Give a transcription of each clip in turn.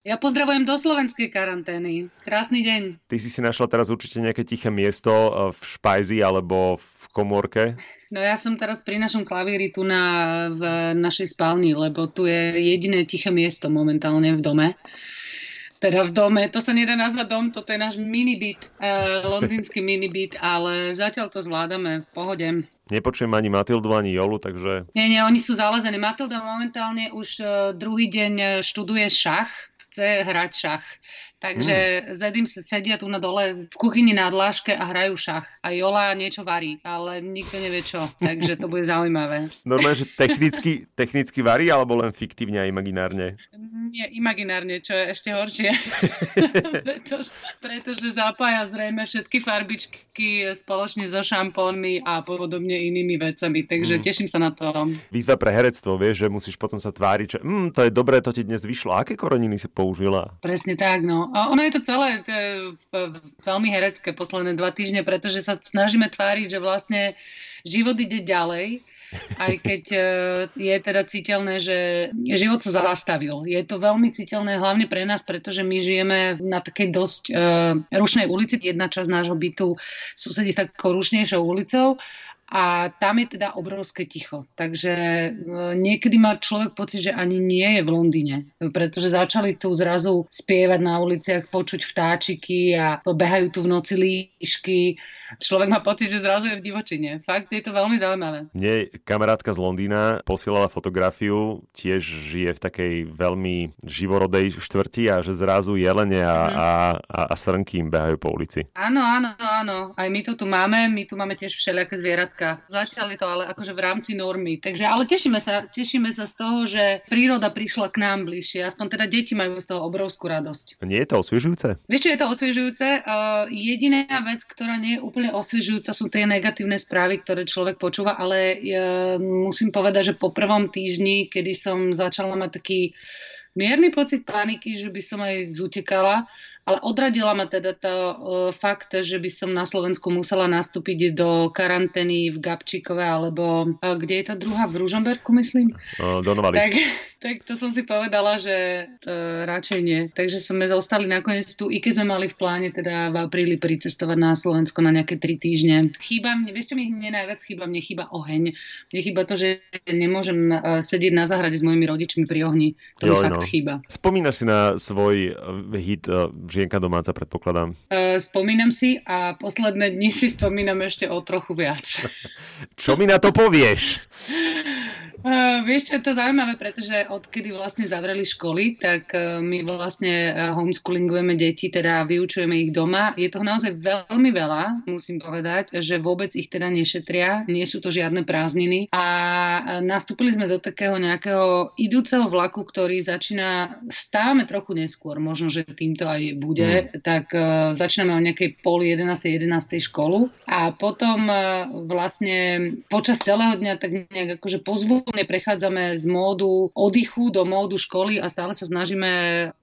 Ja pozdravujem do slovenskej karantény. Krásny deň. Ty si si našla teraz určite nejaké tiché miesto e, v špajzi alebo v komórke? No ja som teraz pri našom klavíri tu na, v našej spálni, lebo tu je jediné tiché miesto momentálne v dome. Teda v dome, to sa nedá nazvať dom, toto je náš minibit, uh, londýnsky minibit, ale zatiaľ to zvládame v pohode. Nepočujem ani Matildu, ani Jolu, takže... Nie, nie, oni sú zalezení. Matilda momentálne už uh, druhý deň študuje šach, chce hrať šach. Takže mm. Zedim sa sedia tu na dole v kuchyni na dláške a hrajú šach. A Jola niečo varí, ale nikto nevie čo. Takže to bude zaujímavé. Normálne, že technicky, technicky varí alebo len fiktívne a imaginárne? Nie, imaginárne, čo je ešte horšie. pretože, pretože zapája zrejme všetky farbičky spoločne so šampónmi a podobne inými vecami. Takže mm. teším sa na to. Výzva pre herectvo, vieš, že musíš potom sa tváriť, že mm, to je dobré, to ti dnes vyšlo. Aké koroniny si použila? Presne tak, no. A ono je to celé to je veľmi herecké posledné dva týždne, pretože sa snažíme tváriť, že vlastne život ide ďalej, aj keď e, je teda citeľné, že život sa zastavil. Je to veľmi citeľné hlavne pre nás, pretože my žijeme na takej dosť uh, rušnej ulici. Jedna časť nášho bytu susedí s takou rušnejšou ulicou a tam je teda obrovské ticho. Takže e, niekedy má človek pocit, že ani nie je v Londýne, pretože začali tu zrazu spievať na uliciach, počuť vtáčiky a behajú tu v noci líšky človek má pocit, že zrazu je v divočine. Fakt je to veľmi zaujímavé. Mne kamarátka z Londýna posielala fotografiu, tiež žije v takej veľmi živorodej štvrti a že zrazu jelene a, mm. a, a, a srnky im behajú po ulici. Áno, áno, áno. Aj my to tu máme, my tu máme tiež všelijaké zvieratka. Je to ale akože v rámci normy. Takže, ale tešíme sa, tešíme sa z toho, že príroda prišla k nám bližšie. Aspoň teda deti majú z toho obrovskú radosť. Nie je to osviežujúce? Vieš, je to osviežujúce? Uh, jediná vec, ktorá nie je úplne úplne osviežujúca sú tie negatívne správy, ktoré človek počúva, ale ja musím povedať, že po prvom týždni, kedy som začala mať taký mierny pocit paniky, že by som aj zutekala, ale odradila ma teda to uh, fakt, že by som na Slovensku musela nastúpiť do karantény v Gabčíkove, alebo uh, kde je tá druhá? V Ružomberku, myslím? Uh, do tak, tak to som si povedala, že uh, radšej nie. Takže sme zostali nakoniec tu, i keď sme mali v pláne teda v apríli pricestovať na Slovensko na nejaké tri týždne. Chýba mne, vieš čo mi mne najviac chýba? Mne chýba oheň. Mne chýba to, že nemôžem sedieť na záhrade s mojimi rodičmi pri ohni. To jo, mi fakt no. chýba. Spomínaš si na svoj hit žienka domáca, predpokladám. Uh, spomínam si a posledné dni si spomínam ešte o trochu viac. Čo mi na to povieš? Uh, vieš, čo je to zaujímavé, pretože odkedy vlastne zavreli školy, tak uh, my vlastne uh, homeschoolingujeme deti, teda vyučujeme ich doma. Je toho naozaj veľmi veľa, musím povedať, že vôbec ich teda nešetria, nie sú to žiadne prázdniny. A nastúpili sme do takého nejakého idúceho vlaku, ktorý začína, stávame trochu neskôr, možno, že týmto aj bude, mm. tak uh, začíname o nejakej pol 11. 11. školu a potom uh, vlastne počas celého dňa tak nejak akože pozvú úplne prechádzame z módu oddychu do módu školy a stále sa snažíme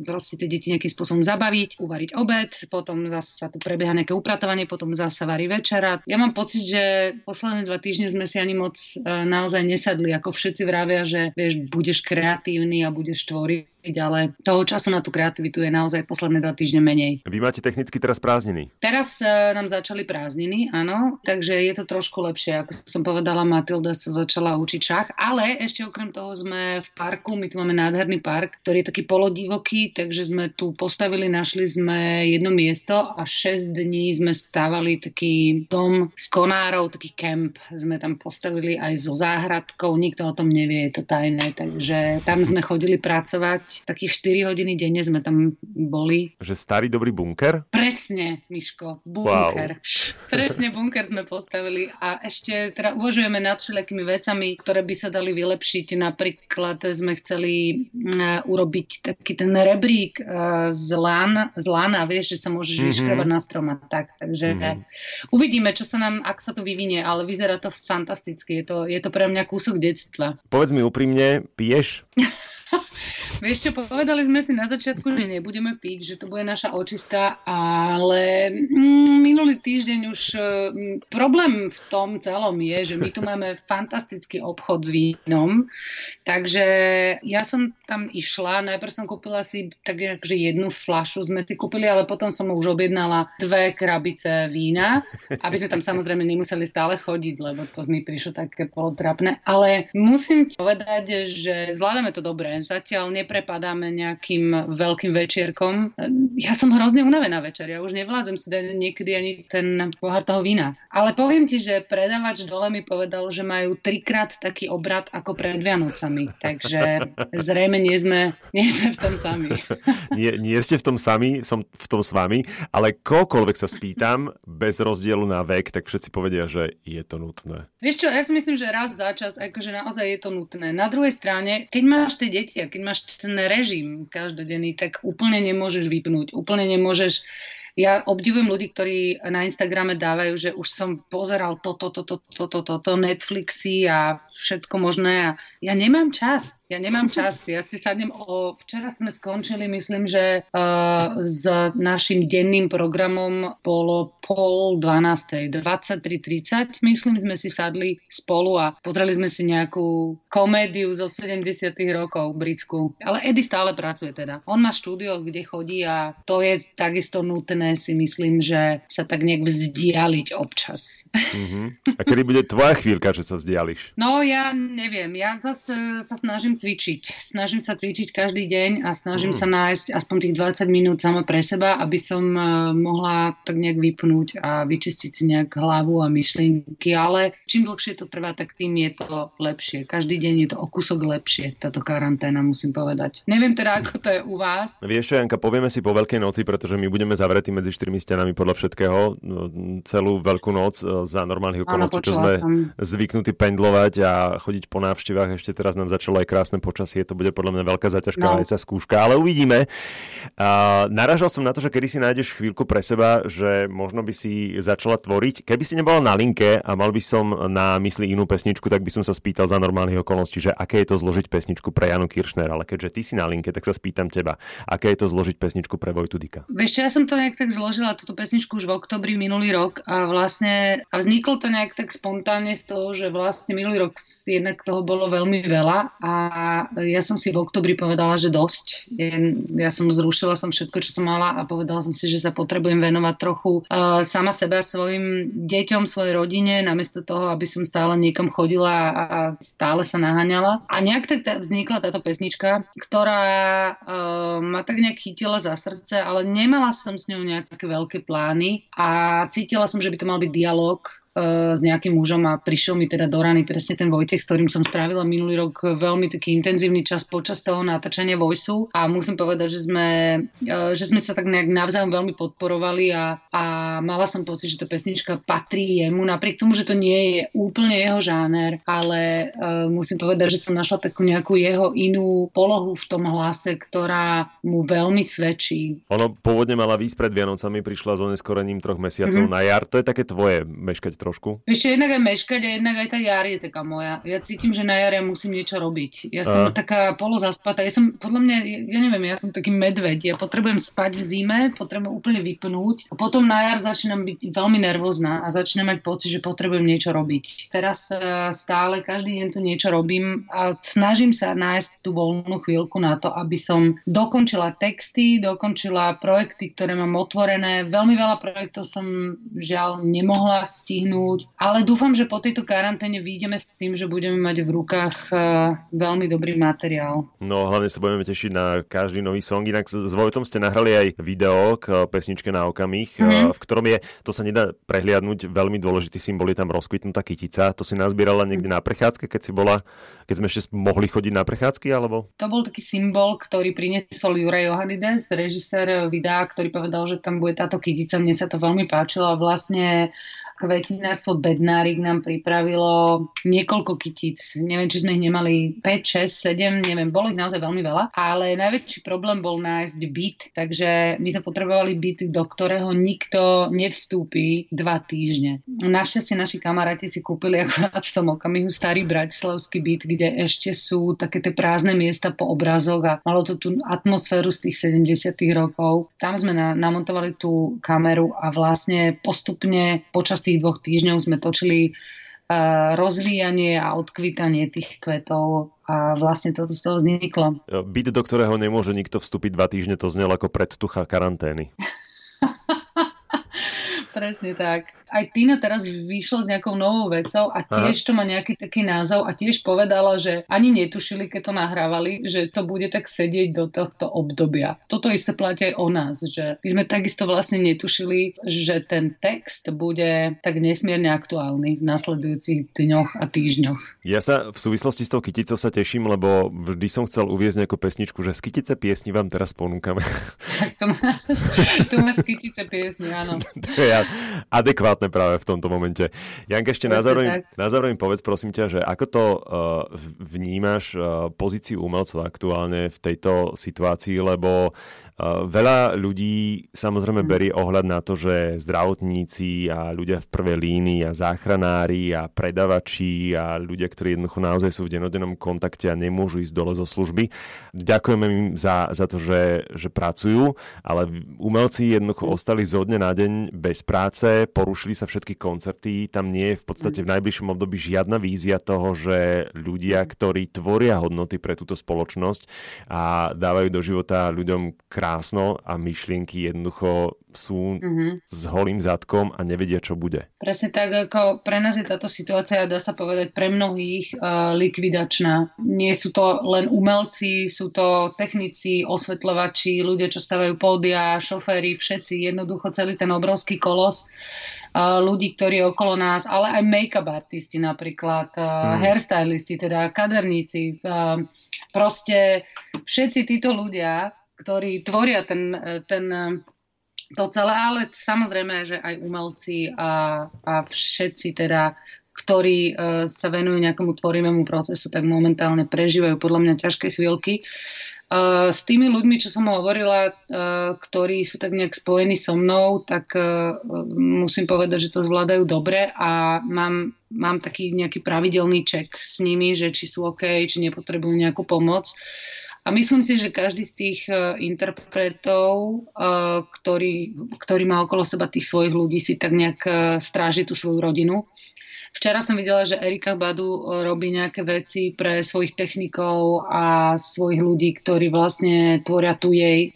proste tie deti nejakým spôsobom zabaviť, uvariť obed, potom zase sa tu prebieha nejaké upratovanie, potom zase varí večera. Ja mám pocit, že posledné dva týždne sme si ani moc e, naozaj nesadli, ako všetci vravia, že vieš, budeš kreatívny a budeš tvoriť ale toho času na tú kreativitu je naozaj posledné dva týždne menej. Vy máte technicky teraz prázdniny? Teraz uh, nám začali prázdniny, áno, takže je to trošku lepšie. Ako som povedala, Matilda sa začala učiť šach, ale ešte okrem toho sme v parku, my tu máme nádherný park, ktorý je taký polodivoký, takže sme tu postavili, našli sme jedno miesto a 6 dní sme stávali taký dom s konárov, taký kemp sme tam postavili aj so záhradkou, nikto o tom nevie, je to tajné, takže tam sme chodili pracovať takých 4 hodiny denne sme tam boli. Že starý dobrý bunker? Presne, Miško, bunker. Wow. Presne bunker sme postavili a ešte teda uvažujeme nad všelijakými vecami, ktoré by sa dali vylepšiť. Napríklad sme chceli uh, urobiť taký ten rebrík uh, z, lán, z lána, vieš, že sa môžeš mm-hmm. vyškrabať na strom a tak. Takže mm-hmm. uvidíme, čo sa nám, ak sa to vyvinie, ale vyzerá to fantasticky. Je to, je to pre mňa kúsok detstva. Povedz mi úprimne, piješ? Vieš čo, povedali sme si na začiatku, že nebudeme piť, že to bude naša očista, ale mm, minulý týždeň už mm, problém v tom celom je, že my tu máme fantastický obchod s vínom, takže ja som tam išla, najprv som kúpila si tak že jednu flašu sme si kúpili, ale potom som už objednala dve krabice vína, aby sme tam samozrejme nemuseli stále chodiť, lebo to mi prišlo také polotrapné. Ale musím povedať, že zvládame to dobre. Zatiaľ neprepadáme nejakým veľkým večierkom. Ja som hrozne unavená večer. Ja už nevládzem si dať niekedy ani ten pohár toho vína. Ale poviem ti, že predávač dole mi povedal, že majú trikrát taký obrad ako pred Vianocami. Takže zrejme nie sme, nie sme v tom sami. Nie, nie ste v tom sami, som v tom s vami, ale koľkoľvek sa spýtam, bez rozdielu na vek, tak všetci povedia, že je to nutné. Vieš čo, ja si myslím, že raz za čas, akože naozaj je to nutné. Na druhej strane, keď máš tie deti a keď máš ten režim každodenný, tak úplne nemôžeš vypnúť, úplne nemôžeš ja obdivujem ľudí, ktorí na Instagrame dávajú, že už som pozeral toto, toto, toto, toto, Netflixy a všetko možné a ja nemám čas. Ja nemám čas. Ja si sadnem o... Včera sme skončili, myslím, že uh, s našim denným programom bolo pol 12. 23.30, myslím, sme si sadli spolu a pozreli sme si nejakú komédiu zo 70 rokov britskú. Ale Eddie stále pracuje teda. On má štúdio, kde chodí a to je takisto nutné si myslím, že sa tak nejak vzdialiť občas. Uh-huh. A kedy bude tvoja chvíľka, že sa vzdiališ? No ja neviem. Ja zase sa snažím cvičiť. Snažím sa cvičiť každý deň a snažím uh-huh. sa nájsť aspoň tých 20 minút sama pre seba, aby som uh, mohla tak nejak vypnúť vypnúť a vyčistiť si nejak hlavu a myšlienky, ale čím dlhšie to trvá, tak tým je to lepšie. Každý deň je to o kúsok lepšie, táto karanténa, musím povedať. Neviem teda, ako to je u vás. Vieš čo, Janka, povieme si po Veľkej noci, pretože my budeme zavretí medzi štyrmi stenami podľa všetkého no, celú Veľkú noc e, za normálnych okolností, čo sme som. zvyknutí pendlovať a chodiť po návštevách. Ešte teraz nám začalo aj krásne počasie, to bude podľa mňa veľká zaťažka no. aj sa skúška, ale uvidíme. A, naražal som na to, že kedy si nájdeš chvíľku pre seba, že možno by si začala tvoriť. Keby si nebola na linke a mal by som na mysli inú pesničku, tak by som sa spýtal za normálnych okolností, že aké je to zložiť pesničku pre Janu Kiršner, ale keďže ty si na linke, tak sa spýtam teba, aké je to zložiť pesničku pre Vojtu Dika. Vieš ja som to nejak tak zložila, túto pesničku už v oktobri minulý rok a vlastne a vzniklo to nejak tak spontánne z toho, že vlastne minulý rok jednak toho bolo veľmi veľa a ja som si v oktobri povedala, že dosť. Ja som zrušila som všetko, čo som mala a povedala som si, že sa potrebujem venovať trochu uh, sama seba, svojim deťom, svojej rodine, namiesto toho, aby som stále niekam chodila a stále sa naháňala. A nejak tak vznikla táto pesnička, ktorá uh, ma tak nejak chytila za srdce, ale nemala som s ňou nejaké veľké plány a cítila som, že by to mal byť dialog s nejakým mužom a prišiel mi teda do rany presne ten Vojtech, s ktorým som strávila minulý rok veľmi taký intenzívny čas počas toho natáčania Vojsu a musím povedať, že sme, e, že sme sa tak nejak navzájom veľmi podporovali a, a mala som pocit, že tá pesnička patrí jemu, napriek tomu, že to nie je úplne jeho žáner, ale uh, musím povedať, že som našla takú nejakú jeho inú polohu v tom hlase, ktorá mu veľmi svedčí. Ono pôvodne mala výsť pred Vianocami, prišla s oneskorením troch mesiacov mm-hmm. na jar. To je také tvoje meškať trošku? Ešte jednak aj meškať a jednak aj tá jar je taká moja. Ja cítim, že na jare musím niečo robiť. Ja som uh. taká polozaspatá. Ja som, podľa mňa, ja neviem, ja som taký medveď. Ja potrebujem spať v zime, potrebujem úplne vypnúť a potom na jar začínam byť veľmi nervózna a začínam mať pocit, že potrebujem niečo robiť. Teraz stále každý deň tu niečo robím a snažím sa nájsť tú voľnú chvíľku na to, aby som dokončila texty, dokončila projekty, ktoré mám otvorené. Veľmi veľa projektov som žiaľ nemohla stihnúť vyhnúť. Ale dúfam, že po tejto karanténe vyjdeme s tým, že budeme mať v rukách uh, veľmi dobrý materiál. No hlavne sa budeme tešiť na každý nový song. Inak s Vojtom ste nahrali aj video k pesničke na okamih, mm-hmm. v ktorom je, to sa nedá prehliadnúť, veľmi dôležitý symbol je tam rozkvitnutá kytica. To si nazbierala niekde na prechádzke, keď si bola, keď sme ešte mohli chodiť na prechádzky, alebo? To bol taký symbol, ktorý priniesol Juraj Johanides, režisér videa, ktorý povedal, že tam bude táto kytica. Mne sa to veľmi páčilo a vlastne kvetinárstvo Bednárik nám pripravilo niekoľko kytíc. Neviem, či sme ich nemali 5, 6, 7, neviem, bolo ich naozaj veľmi veľa, ale najväčší problém bol nájsť byt, takže my sme potrebovali byt, do ktorého nikto nevstúpi dva týždne. Našťastie naši kamaráti si kúpili akorát v tom okamihu starý bratislavský byt, kde ešte sú také tie prázdne miesta po obrazoch a malo to tú atmosféru z tých 70 rokov. Tam sme na, namontovali tú kameru a vlastne postupne počas tých dvoch týždňov sme točili uh, rozvíjanie a odkvitanie tých kvetov a vlastne toto z toho vzniklo. Byt, do ktorého nemôže nikto vstúpiť dva týždne, to znelo ako predtucha karantény. Presne tak aj Tina teraz vyšla s nejakou novou vecou a tiež Aha. to má nejaký taký názov a tiež povedala, že ani netušili, keď to nahrávali, že to bude tak sedieť do tohto obdobia. Toto isté platí aj o nás, že my sme takisto vlastne netušili, že ten text bude tak nesmierne aktuálny v nasledujúcich dňoch a týždňoch. Ja sa v súvislosti s tou kyticou sa teším, lebo vždy som chcel uviezť nejakú pesničku, že z kytice piesni vám teraz ponúkame. Tak tu máš, tu máš z kytice piesni, áno. to je adekvátne práve v tomto momente. Janka, ešte na zároveň, na zároveň povedz prosím ťa, že ako to uh, vnímaš uh, pozíciu umelcov aktuálne v tejto situácii, lebo Veľa ľudí samozrejme mm. berie ohľad na to, že zdravotníci a ľudia v prvej línii a záchranári a predavači a ľudia, ktorí jednoducho naozaj sú v denodennom kontakte a nemôžu ísť dole zo služby. Ďakujeme im za, za to, že, že pracujú, ale umelci jednoducho mm. ostali zo dňa na deň bez práce, porušili sa všetky koncerty, tam nie je v podstate v najbližšom období žiadna vízia toho, že ľudia, ktorí tvoria hodnoty pre túto spoločnosť a dávajú do života ľuďom krásno a myšlienky jednoducho sú mm-hmm. s holým zadkom a nevedia, čo bude. Presne tak, ako pre nás je táto situácia, dá sa povedať, pre mnohých uh, likvidačná. Nie sú to len umelci, sú to technici, osvetľovači, ľudia, čo stavajú pódia, šoféry, všetci, jednoducho celý ten obrovský kolos uh, ľudí, ktorí je okolo nás, ale aj make-up artisti napríklad, uh, mm. hairstylisti, teda kaderníci, uh, proste všetci títo ľudia ktorí tvoria ten, ten, to celé, ale samozrejme, že aj umelci a, a všetci teda, ktorí uh, sa venujú nejakému tvorivému procesu, tak momentálne prežívajú podľa mňa ťažké chvíľky. S tými ľuďmi, čo som hovorila, ktorí sú tak nejak spojení so mnou, tak musím povedať, že to zvládajú dobre a mám, mám taký nejaký pravidelný ček s nimi, že či sú OK, či nepotrebujú nejakú pomoc. Uh, a myslím si, že každý z tých uh, interpretov, uh, ktorý, ktorý má okolo seba tých svojich ľudí, si tak nejak uh, stráži tú svoju rodinu. Včera som videla, že Erika Badu robí nejaké veci pre svojich technikov a svojich ľudí, ktorí vlastne tvoria tu jej.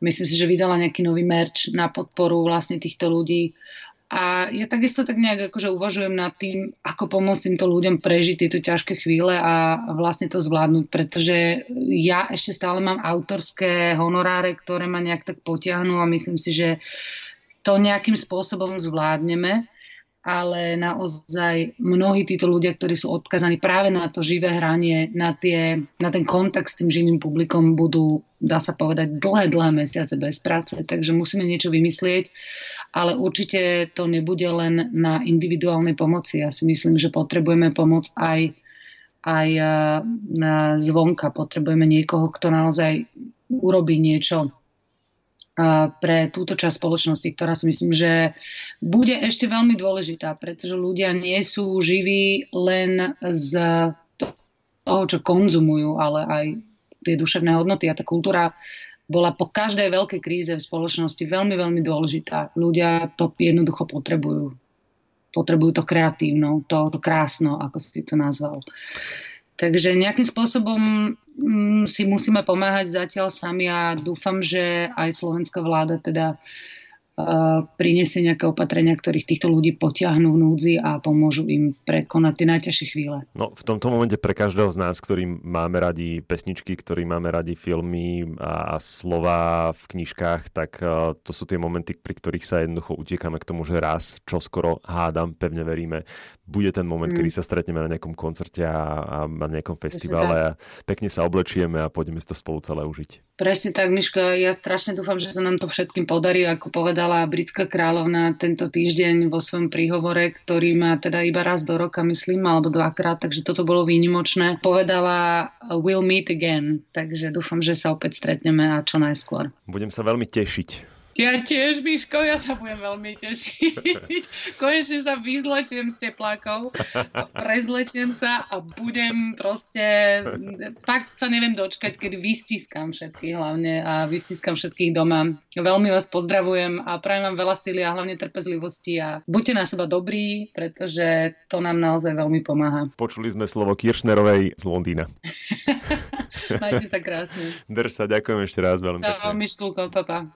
Myslím si, že vydala nejaký nový merch na podporu vlastne týchto ľudí. A ja takisto tak nejak akože uvažujem nad tým, ako pomôcť týmto ľuďom prežiť tieto ťažké chvíle a vlastne to zvládnuť, pretože ja ešte stále mám autorské honoráre, ktoré ma nejak tak potiahnú a myslím si, že to nejakým spôsobom zvládneme, ale naozaj mnohí títo ľudia, ktorí sú odkazaní práve na to živé hranie, na, tie, na ten kontakt s tým živým publikom, budú, dá sa povedať, dlhé, dlhé mesiace bez práce. Takže musíme niečo vymyslieť ale určite to nebude len na individuálnej pomoci. Ja si myslím, že potrebujeme pomoc aj, aj e, zvonka. Potrebujeme niekoho, kto naozaj urobí niečo pre túto časť spoločnosti, ktorá si myslím, že bude ešte veľmi dôležitá, pretože ľudia nie sú živí len z toho, čo konzumujú, ale aj tie duševné hodnoty a tá kultúra bola po každej veľkej kríze v spoločnosti veľmi, veľmi dôležitá. Ľudia to jednoducho potrebujú. Potrebujú to kreatívno, to, to krásno, ako si to nazval. Takže nejakým spôsobom si musíme pomáhať zatiaľ sami a dúfam, že aj slovenská vláda teda uh, priniesie nejaké opatrenia, ktorých týchto ľudí potiahnú v núdzi a pomôžu im prekonať tie najťažšie chvíle. No v tomto momente pre každého z nás, ktorý máme radi pesničky, ktorý máme radi filmy a, slova v knižkách, tak uh, to sú tie momenty, pri ktorých sa jednoducho utiekame k tomu, že raz, čo skoro hádam, pevne veríme, bude ten moment, mm. kedy sa stretneme na nejakom koncerte a, a na nejakom festivale a pekne sa oblečieme a pôjdeme si to spolu celé užiť. Presne tak, Miško, ja strašne dúfam, že sa nám to všetkým podarí, ako povedal povedala britská kráľovna tento týždeň vo svojom príhovore, ktorý má teda iba raz do roka, myslím, alebo dvakrát, takže toto bolo výnimočné. Povedala we'll meet again, takže dúfam, že sa opäť stretneme a čo najskôr. Budem sa veľmi tešiť. Ja tiež, Miško, ja sa budem veľmi tešiť. Konečne sa vyzlečiem z teplákov, prezlečiem sa a budem proste, fakt sa neviem dočkať, keď vystiskam všetkých hlavne a vystiskam všetkých doma. Veľmi vás pozdravujem a prajem vám veľa síly a hlavne trpezlivosti a buďte na seba dobrí, pretože to nám naozaj veľmi pomáha. Počuli sme slovo Kiršnerovej z Londýna. Majte sa krásne. Drž sa, ďakujem ešte raz veľmi pekne. Miškulko, papa.